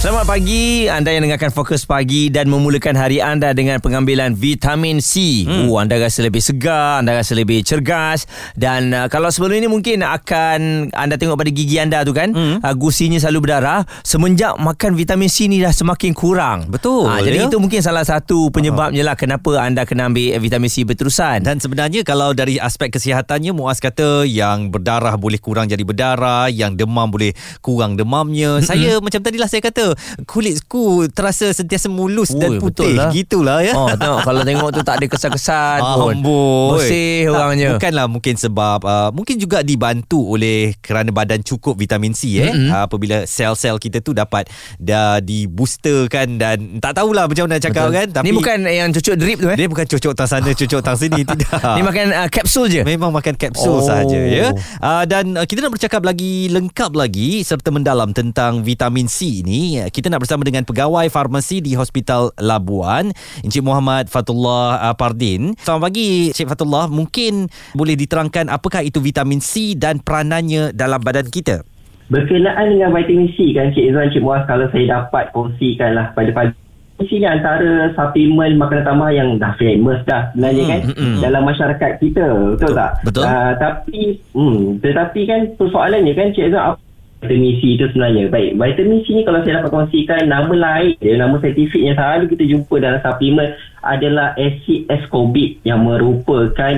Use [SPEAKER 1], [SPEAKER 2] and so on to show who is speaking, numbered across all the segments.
[SPEAKER 1] Selamat pagi anda yang dengarkan Fokus Pagi dan memulakan hari anda dengan pengambilan vitamin C. Hmm. Oh, anda rasa lebih segar, anda rasa lebih cergas dan uh, kalau sebelum ini mungkin akan anda tengok pada gigi anda tu kan, hmm. uh, gusinya selalu berdarah. Semenjak makan vitamin C ni dah semakin kurang.
[SPEAKER 2] Betul. Uh,
[SPEAKER 1] jadi ya? itu mungkin salah satu penyebabnya lah kenapa anda kena ambil vitamin C berterusan.
[SPEAKER 2] Dan sebenarnya kalau dari aspek kesihatannya Muaz kata yang berdarah boleh kurang jadi berdarah, yang demam boleh kurang demamnya. saya macam tadilah saya kata kulitku terasa sentiasa mulus Ui, dan putih lah. gitulah ya.
[SPEAKER 1] Oh tengok kalau tengok tu tak ada kesan-kesan pun.
[SPEAKER 2] Amboi.
[SPEAKER 1] Bersih orangnya.
[SPEAKER 2] Bukanlah mungkin sebab uh, mungkin juga dibantu oleh kerana badan cukup vitamin C eh mm-hmm. uh, apabila sel-sel kita tu dapat dah di boosterkan dan tak tahulah macam mana cakap Betul. kan
[SPEAKER 1] tapi Ni bukan yang cucuk drip tu eh.
[SPEAKER 2] Dia bukan cucuk tang sana cucuk tang sini tidak.
[SPEAKER 1] Ni makan uh, kapsul je.
[SPEAKER 2] Memang makan kapsul oh. saja ya. Uh, dan uh, kita nak bercakap lagi lengkap lagi serta mendalam tentang vitamin C ni. Kita nak bersama dengan pegawai farmasi di Hospital Labuan, Encik Muhammad Fatullah uh, Pardin. Selamat pagi Encik Fatullah. Mungkin boleh diterangkan apakah itu vitamin C dan peranannya dalam badan kita?
[SPEAKER 3] Berkenaan dengan vitamin C kan Encik Izzuan, Encik Muhammad kalau saya dapat kongsikan lah pada pagi ini antara suplemen makanan tambah yang dah famous dah sebenarnya hmm, kan mm, mm. dalam masyarakat kita betul tak
[SPEAKER 2] betul uh,
[SPEAKER 3] tapi hmm, tetapi kan persoalannya kan Cik Zah vitamin C itu sebenarnya. Baik, vitamin C ni kalau saya dapat kongsikan nama lain, dia nama saintifik yang selalu kita jumpa dalam suplemen adalah acid ascorbate yang merupakan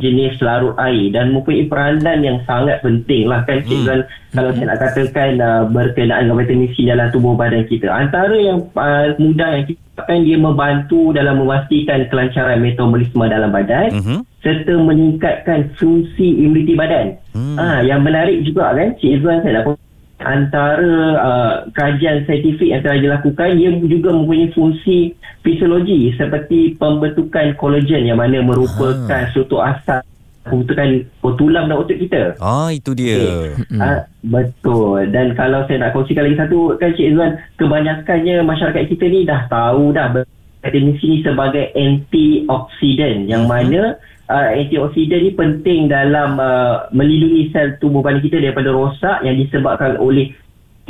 [SPEAKER 3] jenis larut air dan mempunyai peranan yang sangat penting lah kan Cik hmm. kalau saya nak katakan uh, berkenaan dengan vitamin C dalam tubuh badan kita antara yang uh, mudah yang kita kan dia membantu dalam memastikan kelancaran metabolisme dalam badan hmm. serta meningkatkan fungsi imuniti badan hmm. ha, yang menarik juga kan Cik Izzuan saya nak antara uh, kajian saintifik yang telah dilakukan ia juga mempunyai fungsi fisiologi seperti pembentukan kolagen yang mana merupakan ha. suatu asas pembentukan tulang dan otot kita.
[SPEAKER 2] Ah itu dia.
[SPEAKER 3] Okay. Uh, betul. Dan kalau saya nak kongsikan lagi satu kan Cik Izzuan, kebanyakannya masyarakat kita ni dah tahu dah vitamin C ni sebagai antioksidan yang mana uh, antioksidan ni penting dalam uh, melindungi sel tubuh badan kita daripada rosak yang disebabkan oleh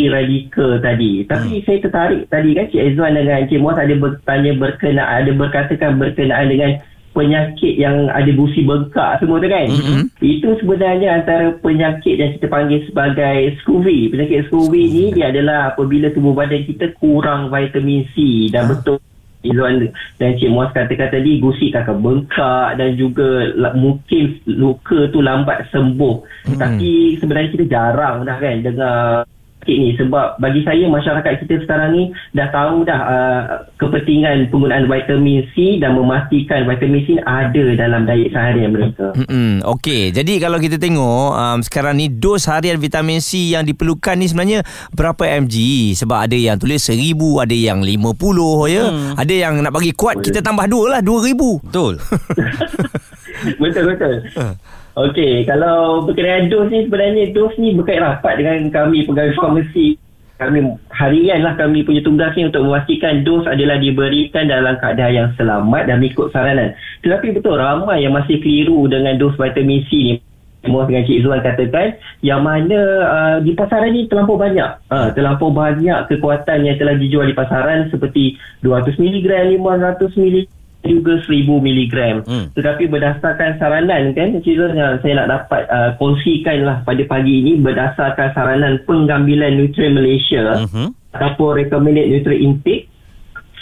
[SPEAKER 3] radikal tadi. Tapi hmm. saya tertarik tadi kan Cik Azwan dengan Cik Muaz ada bertanya berkenaan ada berkatakan berkenaan dengan penyakit yang ada gusi bengkak semua tu kan. Mm-hmm. Itu sebenarnya antara penyakit yang kita panggil sebagai scurvy. Penyakit scurvy ni dia adalah apabila tubuh badan kita kurang vitamin C dan huh? betul Izzuan dan Cik Muaz katakan tadi gusi akan bengkak dan juga mungkin luka tu lambat sembuh. Hmm. Tapi sebenarnya kita jarang dah kan dengar sikit ni sebab bagi saya masyarakat kita sekarang ni dah tahu dah uh, kepentingan penggunaan vitamin C dan memastikan vitamin C ada dalam diet seharian mereka.
[SPEAKER 1] Hmm, Okey, jadi kalau kita tengok um, sekarang ni dos harian vitamin C yang diperlukan ni sebenarnya berapa mg? Sebab ada yang tulis 1000, ada yang 50 ya. Hmm. Ada yang nak bagi kuat Boleh. kita tambah dua lah 2000.
[SPEAKER 2] Betul.
[SPEAKER 3] betul betul. Okey, kalau berkenaan dos ni sebenarnya dos ni berkait rapat dengan kami pegawai farmasi. Kami harian lah kami punya tugas ni untuk memastikan dos adalah diberikan dalam keadaan yang selamat dan mengikut saranan. Tetapi betul ramai yang masih keliru dengan dos vitamin C ni. Semua dengan Cik Zuan katakan yang mana uh, di pasaran ni terlampau banyak. Uh, terlampau banyak kekuatan yang telah dijual di pasaran seperti 200mg, 500mg juga 1000 mg. Hmm. Tetapi berdasarkan saranan kan cerita yang saya nak dapat uh, kongsikan lah pada pagi ini berdasarkan saranan pengambilan nutrien Malaysia uh-huh. ataupun recommended nutrient intake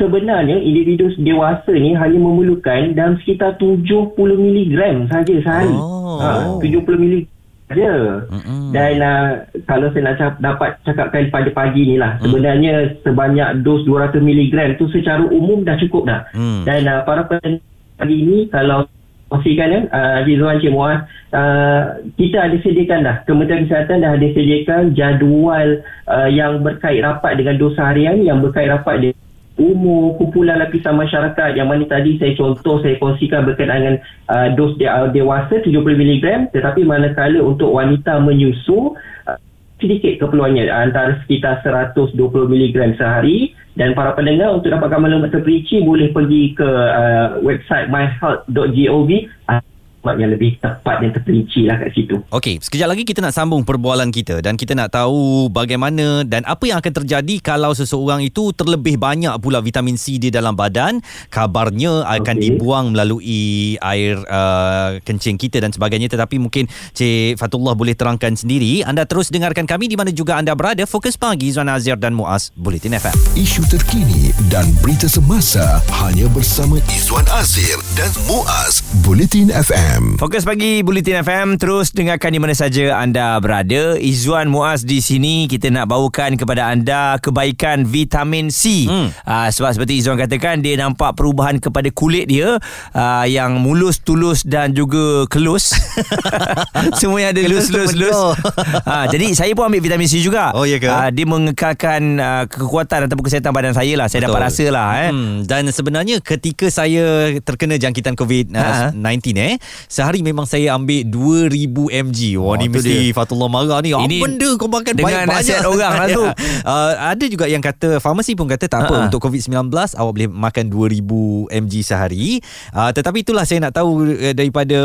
[SPEAKER 3] sebenarnya individu dewasa ni hanya memerlukan dalam sekitar 70 mg saja sehari. Oh. Ha, 70 mg saja. Mm-hmm. Dan uh, kalau saya nak cakap, dapat cakapkan pada pagi ni lah, mm. sebenarnya sebanyak dos 200 mg tu secara umum dah cukup dah. Mm. Dan uh, para pagi ni kalau kongsikan ya, uh, Rizwan Cik Muaz, uh, kita ada sediakan dah, Kementerian Kesihatan dah ada sediakan jadual uh, yang berkait rapat dengan dosa harian, yang berkait rapat dengan umur kumpulan lapisan masyarakat. Yang mana tadi saya contoh saya kongsikan berkenaan dengan uh, dos de- uh, dewasa 70 mg tetapi manakala untuk wanita menyusu uh, sedikit keperluannya antara sekitar 120 mg sehari. Dan para pendengar untuk dapatkan maklumat terperinci boleh pergi ke uh, website myhealth.gov uh, yang lebih tepat dan terperinci lah kat situ.
[SPEAKER 2] Okey, sekejap lagi kita nak sambung perbualan kita dan kita nak tahu bagaimana dan apa yang akan terjadi kalau seseorang itu terlebih banyak pula vitamin C di dalam badan. Kabarnya akan
[SPEAKER 3] Okey.
[SPEAKER 2] dibuang melalui air uh, kencing kita dan sebagainya tetapi mungkin Cik Fatullah boleh terangkan sendiri. Anda terus dengarkan kami di mana juga anda berada. Fokus pagi Zuan Azir dan Muaz Bulletin FM.
[SPEAKER 4] Isu terkini dan berita semasa hanya bersama Izwan Azir dan Muaz Bulletin FM.
[SPEAKER 1] Fokus pagi Bulletin FM terus dengarkan di mana saja anda berada. Izwan Muaz di sini kita nak bawakan kepada anda kebaikan vitamin C.
[SPEAKER 2] Hmm.
[SPEAKER 1] Uh, sebab seperti Izwan katakan dia nampak perubahan kepada kulit dia uh, yang mulus, tulus dan juga kelus. Semuanya ada
[SPEAKER 2] Kelus
[SPEAKER 1] lus lus uh, jadi saya pun ambil vitamin C juga.
[SPEAKER 2] Oh, ya ke?
[SPEAKER 1] Uh, dia mengekalkan uh, kekuatan ataupun kesihatan badan saya lah. Saya
[SPEAKER 2] Betul.
[SPEAKER 1] dapat rasa lah eh.
[SPEAKER 2] Hmm, dan sebenarnya ketika saya terkena jangkitan
[SPEAKER 1] Ha.
[SPEAKER 2] COVID-19 eh, sehari memang saya ambil 2000 mg. Wah
[SPEAKER 1] Oh,
[SPEAKER 2] ni mesti Fatullah marah ni. Apa
[SPEAKER 1] Ini
[SPEAKER 2] benda kau makan
[SPEAKER 1] dengan
[SPEAKER 2] banyak-banyak.
[SPEAKER 1] nasihat orang lah tu.
[SPEAKER 2] uh, ada juga yang kata farmasi pun kata tak apa
[SPEAKER 1] Ha.
[SPEAKER 2] untuk COVID-19 awak boleh makan 2000 mg sehari. Uh, tetapi itulah saya nak tahu uh, daripada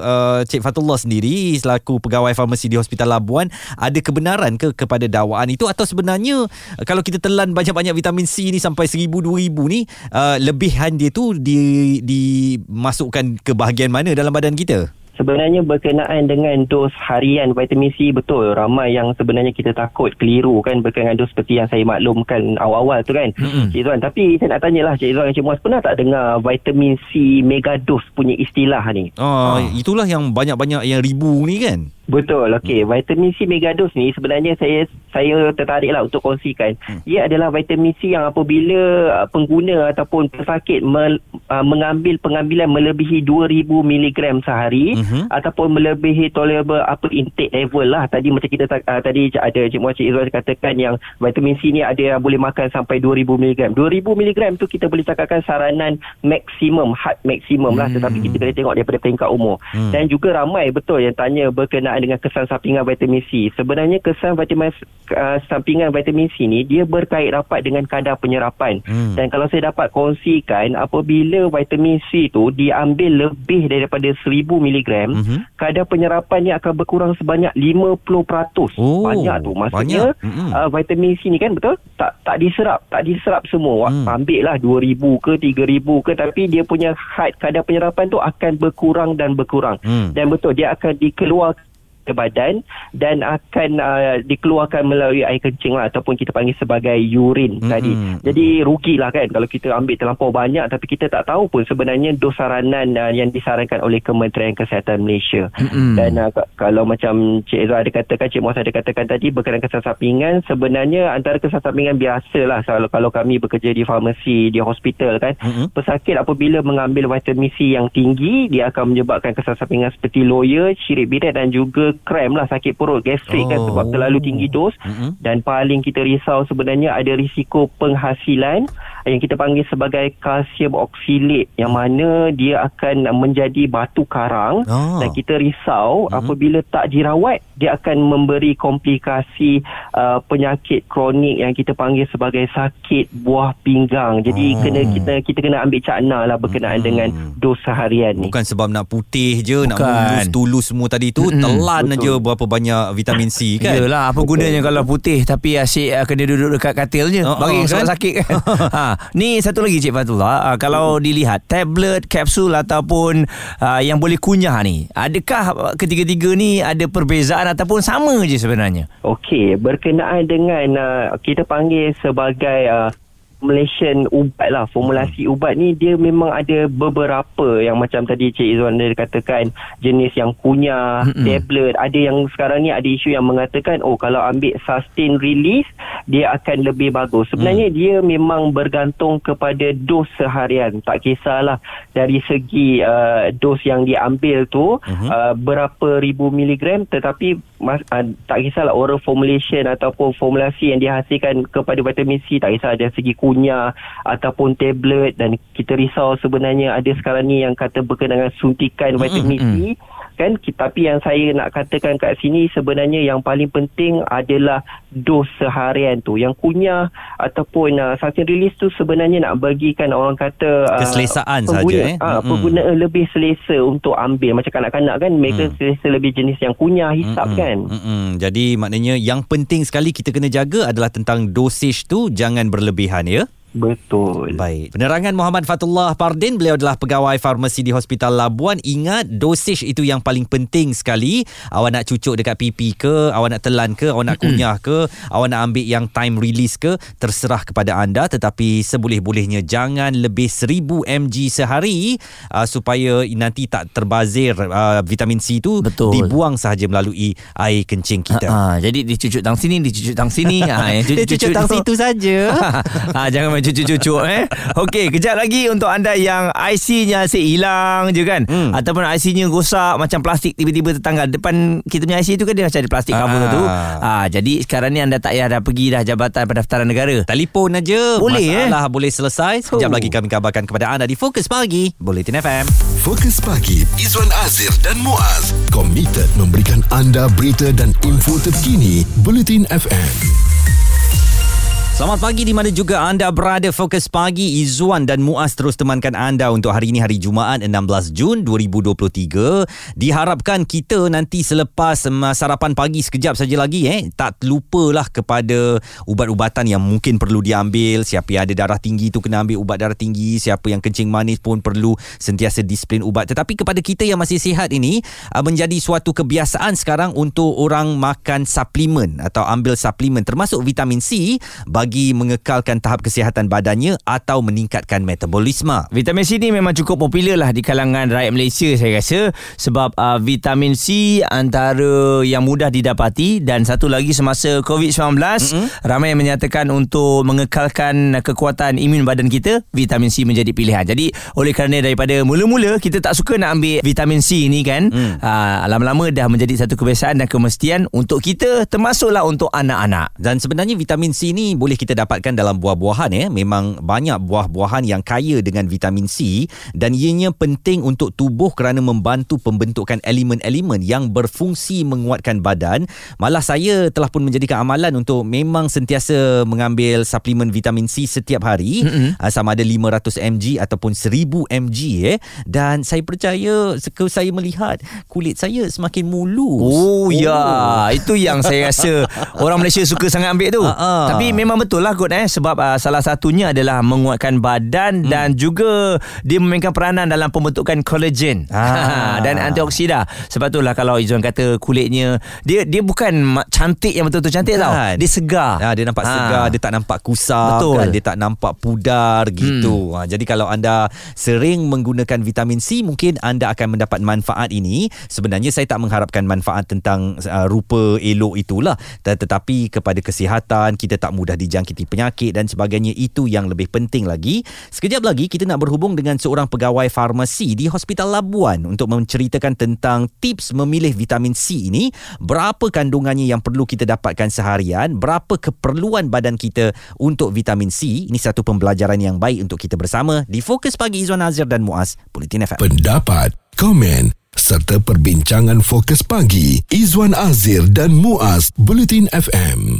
[SPEAKER 2] uh, Cik Fatullah sendiri selaku pegawai farmasi di Hospital Labuan ada kebenaran ke kepada dakwaan itu atau sebenarnya uh, kalau kita telan banyak-banyak vitamin C ni sampai 1000 2000 ni uh, lebihan dia tu di dimasukkan ke bahagian mana dalam badan kita?
[SPEAKER 3] Sebenarnya berkenaan dengan dos harian vitamin C betul ramai yang sebenarnya kita takut keliru kan berkenaan dos seperti yang saya maklumkan awal-awal tu kan
[SPEAKER 1] Mm-mm.
[SPEAKER 3] Cik Zuan tapi saya nak tanyalah Cik Zuan dan Cik Muaz pernah tak dengar vitamin C mega dose punya istilah ni
[SPEAKER 2] Oh, itulah yang banyak-banyak yang ribu ni kan.
[SPEAKER 3] Betul, okey. Vitamin C megadose ni sebenarnya saya saya tertariklah untuk kongsikan. Hmm. Ia adalah vitamin C yang apabila uh, pengguna ataupun pesakit me, uh, mengambil pengambilan melebihi 2000 mg sehari
[SPEAKER 2] Mhm.
[SPEAKER 3] ataupun melebihi tolerable upper intake level lah. Tadi macam kita uh, tadi ada Cik Muhammad Cik Izzuan katakan yang vitamin C ni ada yang boleh makan sampai 2000 mg. 2000 mg tu kita boleh cakapkan saranan maksimum, hard maksimum lah tetapi kita kena tengok daripada peringkat umur.
[SPEAKER 2] Hmm.
[SPEAKER 3] Dan juga ramai betul yang tanya berkenaan dengan kesan sampingan vitamin C. Sebenarnya kesan vitamin uh, sampingan vitamin C ni dia berkait rapat dengan kadar penyerapan.
[SPEAKER 2] Hmm.
[SPEAKER 3] Dan kalau saya dapat kongsikan apabila vitamin C tu diambil lebih daripada 1000 mg,
[SPEAKER 2] Mhm.
[SPEAKER 3] kadar penyerapannya akan berkurang sebanyak 50%.
[SPEAKER 2] Oh,
[SPEAKER 3] banyak tu. Maksudnya
[SPEAKER 2] banyak. Mm-mm.
[SPEAKER 3] uh, vitamin C ni kan betul tak tak diserap, tak diserap semua.
[SPEAKER 2] Hmm.
[SPEAKER 3] Hmm. Ambil lah 2000 ke 3000 ke tapi dia punya had kadar penyerapan tu akan berkurang dan berkurang.
[SPEAKER 2] Hmm.
[SPEAKER 3] Dan betul dia akan dikeluarkan ke badan dan akan uh, dikeluarkan melalui air kencing lah ataupun kita panggil sebagai urin
[SPEAKER 2] Mm-mm.
[SPEAKER 3] tadi. Jadi rugilah kan kalau kita ambil terlampau banyak tapi kita tak tahu pun sebenarnya dos saranan uh, yang disarankan oleh Kementerian Kesihatan Malaysia.
[SPEAKER 1] Mm-mm.
[SPEAKER 3] Dan uh, kalau macam Cik Ezra ada katakan, Cik Muaz ada katakan tadi berkenaan kesan sampingan, sebenarnya antara kesan sampingan biasalah kalau, kalau kami bekerja di farmasi, di hospital kan.
[SPEAKER 2] Mm-mm.
[SPEAKER 3] Pesakit apabila mengambil vitamin C yang tinggi, dia akan menyebabkan kesan sampingan seperti loya, cirit bidat dan juga krem lah, sakit perut, gastrik kan
[SPEAKER 2] Oh.
[SPEAKER 3] sebab terlalu tinggi dos.
[SPEAKER 2] Mm-mm.
[SPEAKER 3] Dan paling kita risau sebenarnya ada risiko penghasilan yang kita panggil sebagai kalsium oksilate yang mana dia akan menjadi batu karang
[SPEAKER 2] Ah.
[SPEAKER 3] dan kita risau
[SPEAKER 2] Mhm.
[SPEAKER 3] apabila tak dirawat dia akan memberi komplikasi uh, penyakit kronik yang kita panggil sebagai sakit buah pinggang. Jadi
[SPEAKER 2] Oh.
[SPEAKER 3] kena kita kita kena ambil cakna lah berkenaan
[SPEAKER 2] Mhm.
[SPEAKER 3] dengan dos harian ni.
[SPEAKER 2] Bukan sebab nak putih je Nak
[SPEAKER 1] Bukan.
[SPEAKER 2] mulus tulus semua tadi tu
[SPEAKER 1] Mm-mm.
[SPEAKER 2] Telan
[SPEAKER 3] Betul.
[SPEAKER 2] aja berapa banyak vitamin C kan
[SPEAKER 1] Yelah apa gunanya kalau putih tapi asyik uh, kena duduk dekat katilnya
[SPEAKER 2] Oh,
[SPEAKER 1] uh, bagi
[SPEAKER 2] oh,
[SPEAKER 1] sebab
[SPEAKER 2] kan?
[SPEAKER 1] sakit kan. ha, ni satu lagi Cik Fatullah uh, kalau dilihat tablet, kapsul ataupun uh, yang boleh kunyah ni adakah ketiga-tiga ni ada perbezaan ataupun sama je sebenarnya?
[SPEAKER 3] Okey, berkenaan dengan uh, kita panggil sebagai uh, Malaysian ubat lah formulasi
[SPEAKER 2] Hmm.
[SPEAKER 3] ubat ni dia memang ada beberapa yang macam tadi Cik Izzuan dia katakan jenis yang kunyah
[SPEAKER 1] Mm-mm.
[SPEAKER 3] tablet ada yang sekarang ni ada isu yang mengatakan oh kalau ambil sustain release dia akan lebih bagus sebenarnya
[SPEAKER 2] Hmm.
[SPEAKER 3] dia memang bergantung kepada dos seharian tak kisahlah dari segi uh, dos yang diambil tu
[SPEAKER 2] Mhm.
[SPEAKER 3] uh, berapa ribu miligram tetapi mas, uh, tak kisahlah oral formulation ataupun formulasi yang dihasilkan kepada vitamin C. Tak kisah dari segi kunyah ataupun tablet dan kita risau sebenarnya ada sekarang ni yang kata berkenaan suntikan vitamin C kan tapi yang saya nak katakan kat sini sebenarnya yang paling penting adalah dos seharian tu yang kunyah ataupun uh, substance release tu sebenarnya nak bagikan orang kata uh,
[SPEAKER 2] Keselesaan saja,
[SPEAKER 3] pengguna,
[SPEAKER 2] eh?
[SPEAKER 3] uh, pengguna lebih selesa untuk ambil macam kanak-kanak kan mereka
[SPEAKER 2] Mm.
[SPEAKER 3] selesa lebih jenis yang kunyah hisap
[SPEAKER 2] Mm-mm.
[SPEAKER 3] kan
[SPEAKER 2] Mm-mm. Jadi maknanya yang penting sekali kita kena jaga adalah tentang dosage tu jangan berlebihan ya.
[SPEAKER 3] Betul
[SPEAKER 2] Baik. Penerangan Muhammad Fatullah Pardin, beliau adalah pegawai farmasi di Hospital Labuan. Ingat dosage itu yang paling penting sekali. Awak nak cucuk dekat pipi ke, awak nak telan ke, awak nak kunyah ke, awak nak ambil yang time release ke, terserah kepada anda tetapi seboleh-bolehnya jangan lebih 1000 mg sehari uh, supaya nanti tak terbazir uh, vitamin C itu
[SPEAKER 1] Betul.
[SPEAKER 2] dibuang sahaja melalui air kencing kita.
[SPEAKER 1] Ah, jadi dicucuk tang sini, dicucuk tang sini. ha, yang
[SPEAKER 2] Dia cucuk tang
[SPEAKER 1] tu-
[SPEAKER 2] situ saja.
[SPEAKER 1] ha, jangan cucuk-cucuk eh. Okey, kejap lagi untuk anda yang IC-nya asyik hilang je kan.
[SPEAKER 2] Hmm.
[SPEAKER 1] Ataupun IC-nya rosak macam plastik tiba-tiba tertanggal. Depan kita punya IC tu kan dia macam ada plastik cover
[SPEAKER 2] Ah.
[SPEAKER 1] tu. Ha, jadi sekarang ni anda tak payah dah pergi dah Jabatan Pendaftaran Negara.
[SPEAKER 2] Telefon aja
[SPEAKER 1] Boleh, eh?
[SPEAKER 2] Masalah boleh selesai Sekejap
[SPEAKER 1] Oh.
[SPEAKER 2] lagi kami kabarkan kepada anda Di Fokus Pagi Bulletin FM
[SPEAKER 4] Fokus pagi Izwan Azir dan Muaz komited memberikan anda berita dan info terkini Bulletin FM.
[SPEAKER 2] Selamat pagi di mana juga anda berada. Fokus Pagi Izzuan dan Muaz terus temankan anda Untuk hari ini hari Jumaat 16 Jun 2023 Diharapkan kita nanti selepas um, sarapan pagi sekejap saja lagi eh Tak lupalah kepada ubat-ubatan yang mungkin perlu diambil. Siapa yang ada darah tinggi tu kena ambil ubat darah tinggi. Siapa yang kencing manis pun perlu sentiasa disiplin ubat. Tetapi kepada kita yang masih sihat ini uh, Menjadi suatu kebiasaan sekarang untuk orang makan suplemen Atau ambil suplemen termasuk vitamin C Bagi mengekalkan tahap kesihatan badannya Atau meningkatkan metabolisme
[SPEAKER 1] Vitamin C ni memang cukup popular lah di kalangan rakyat Malaysia saya rasa sebab uh, vitamin C antara yang mudah didapati dan satu lagi semasa COVID-19 mm-hmm. ramai yang menyatakan untuk mengekalkan kekuatan imun badan kita vitamin C menjadi pilihan. Jadi oleh kerana daripada mula-mula kita tak suka nak ambil vitamin C ni kan mm. uh, lama-lama dah menjadi satu kebiasaan dan kemestian untuk kita termasuklah untuk anak-anak.
[SPEAKER 2] Dan sebenarnya vitamin C ni boleh kita dapatkan dalam buah-buahan ya. Memang banyak buah-buahan yang kaya dengan vitamin C dan ianya penting untuk tubuh kerana membantu pembentukan elemen-elemen yang berfungsi menguatkan badan. Malah saya telah pun menjadikan amalan untuk memang sentiasa mengambil suplemen vitamin C setiap hari mm-hmm. sama ada 500 mg ataupun 1000 mg eh. Dan saya percaya seka saya melihat kulit saya semakin mulus.
[SPEAKER 1] Oh, oh ya, itu yang saya rasa orang Malaysia suka sangat ambil tu.
[SPEAKER 2] Ah.
[SPEAKER 1] Tapi memang betul lah kot eh sebab uh, salah satunya adalah menguatkan badan hmm. dan juga dia memainkan peranan dalam pembentukan collagen
[SPEAKER 2] Ah.
[SPEAKER 1] dan antioksida. Sebab itulah kalau Izzuan kata kulitnya dia dia bukan cantik yang betul-betul cantik tau.
[SPEAKER 2] Kan?
[SPEAKER 1] Dia segar.
[SPEAKER 2] Ha, dia nampak
[SPEAKER 1] Ah.
[SPEAKER 2] segar, dia tak nampak kusam,
[SPEAKER 1] Betul.
[SPEAKER 2] kan? dia tak nampak pudar gitu. Ha, jadi kalau anda sering menggunakan vitamin C, mungkin anda akan mendapat manfaat ini. Sebenarnya saya tak mengharapkan manfaat tentang uh, rupa elok itulah, Tet- tetapi kepada kesihatan, kita tak mudah dijangkiti penyakit dan sebagainya itu yang lebih penting lagi. Sekejap lagi kita nak berhubung dengan seorang pegawai farmasi di Hospital Labuan untuk menceritakan tentang tips memilih vitamin C ini, berapa kandungannya yang perlu kita dapatkan seharian, berapa keperluan badan kita untuk vitamin C. Ini satu pembelajaran yang baik untuk kita bersama di Fokus Pagi Izwan Azir dan Muaz Bulletin FM.
[SPEAKER 4] Pendapat, komen serta perbincangan fokus pagi Izwan Azir dan Muaz Bulletin FM.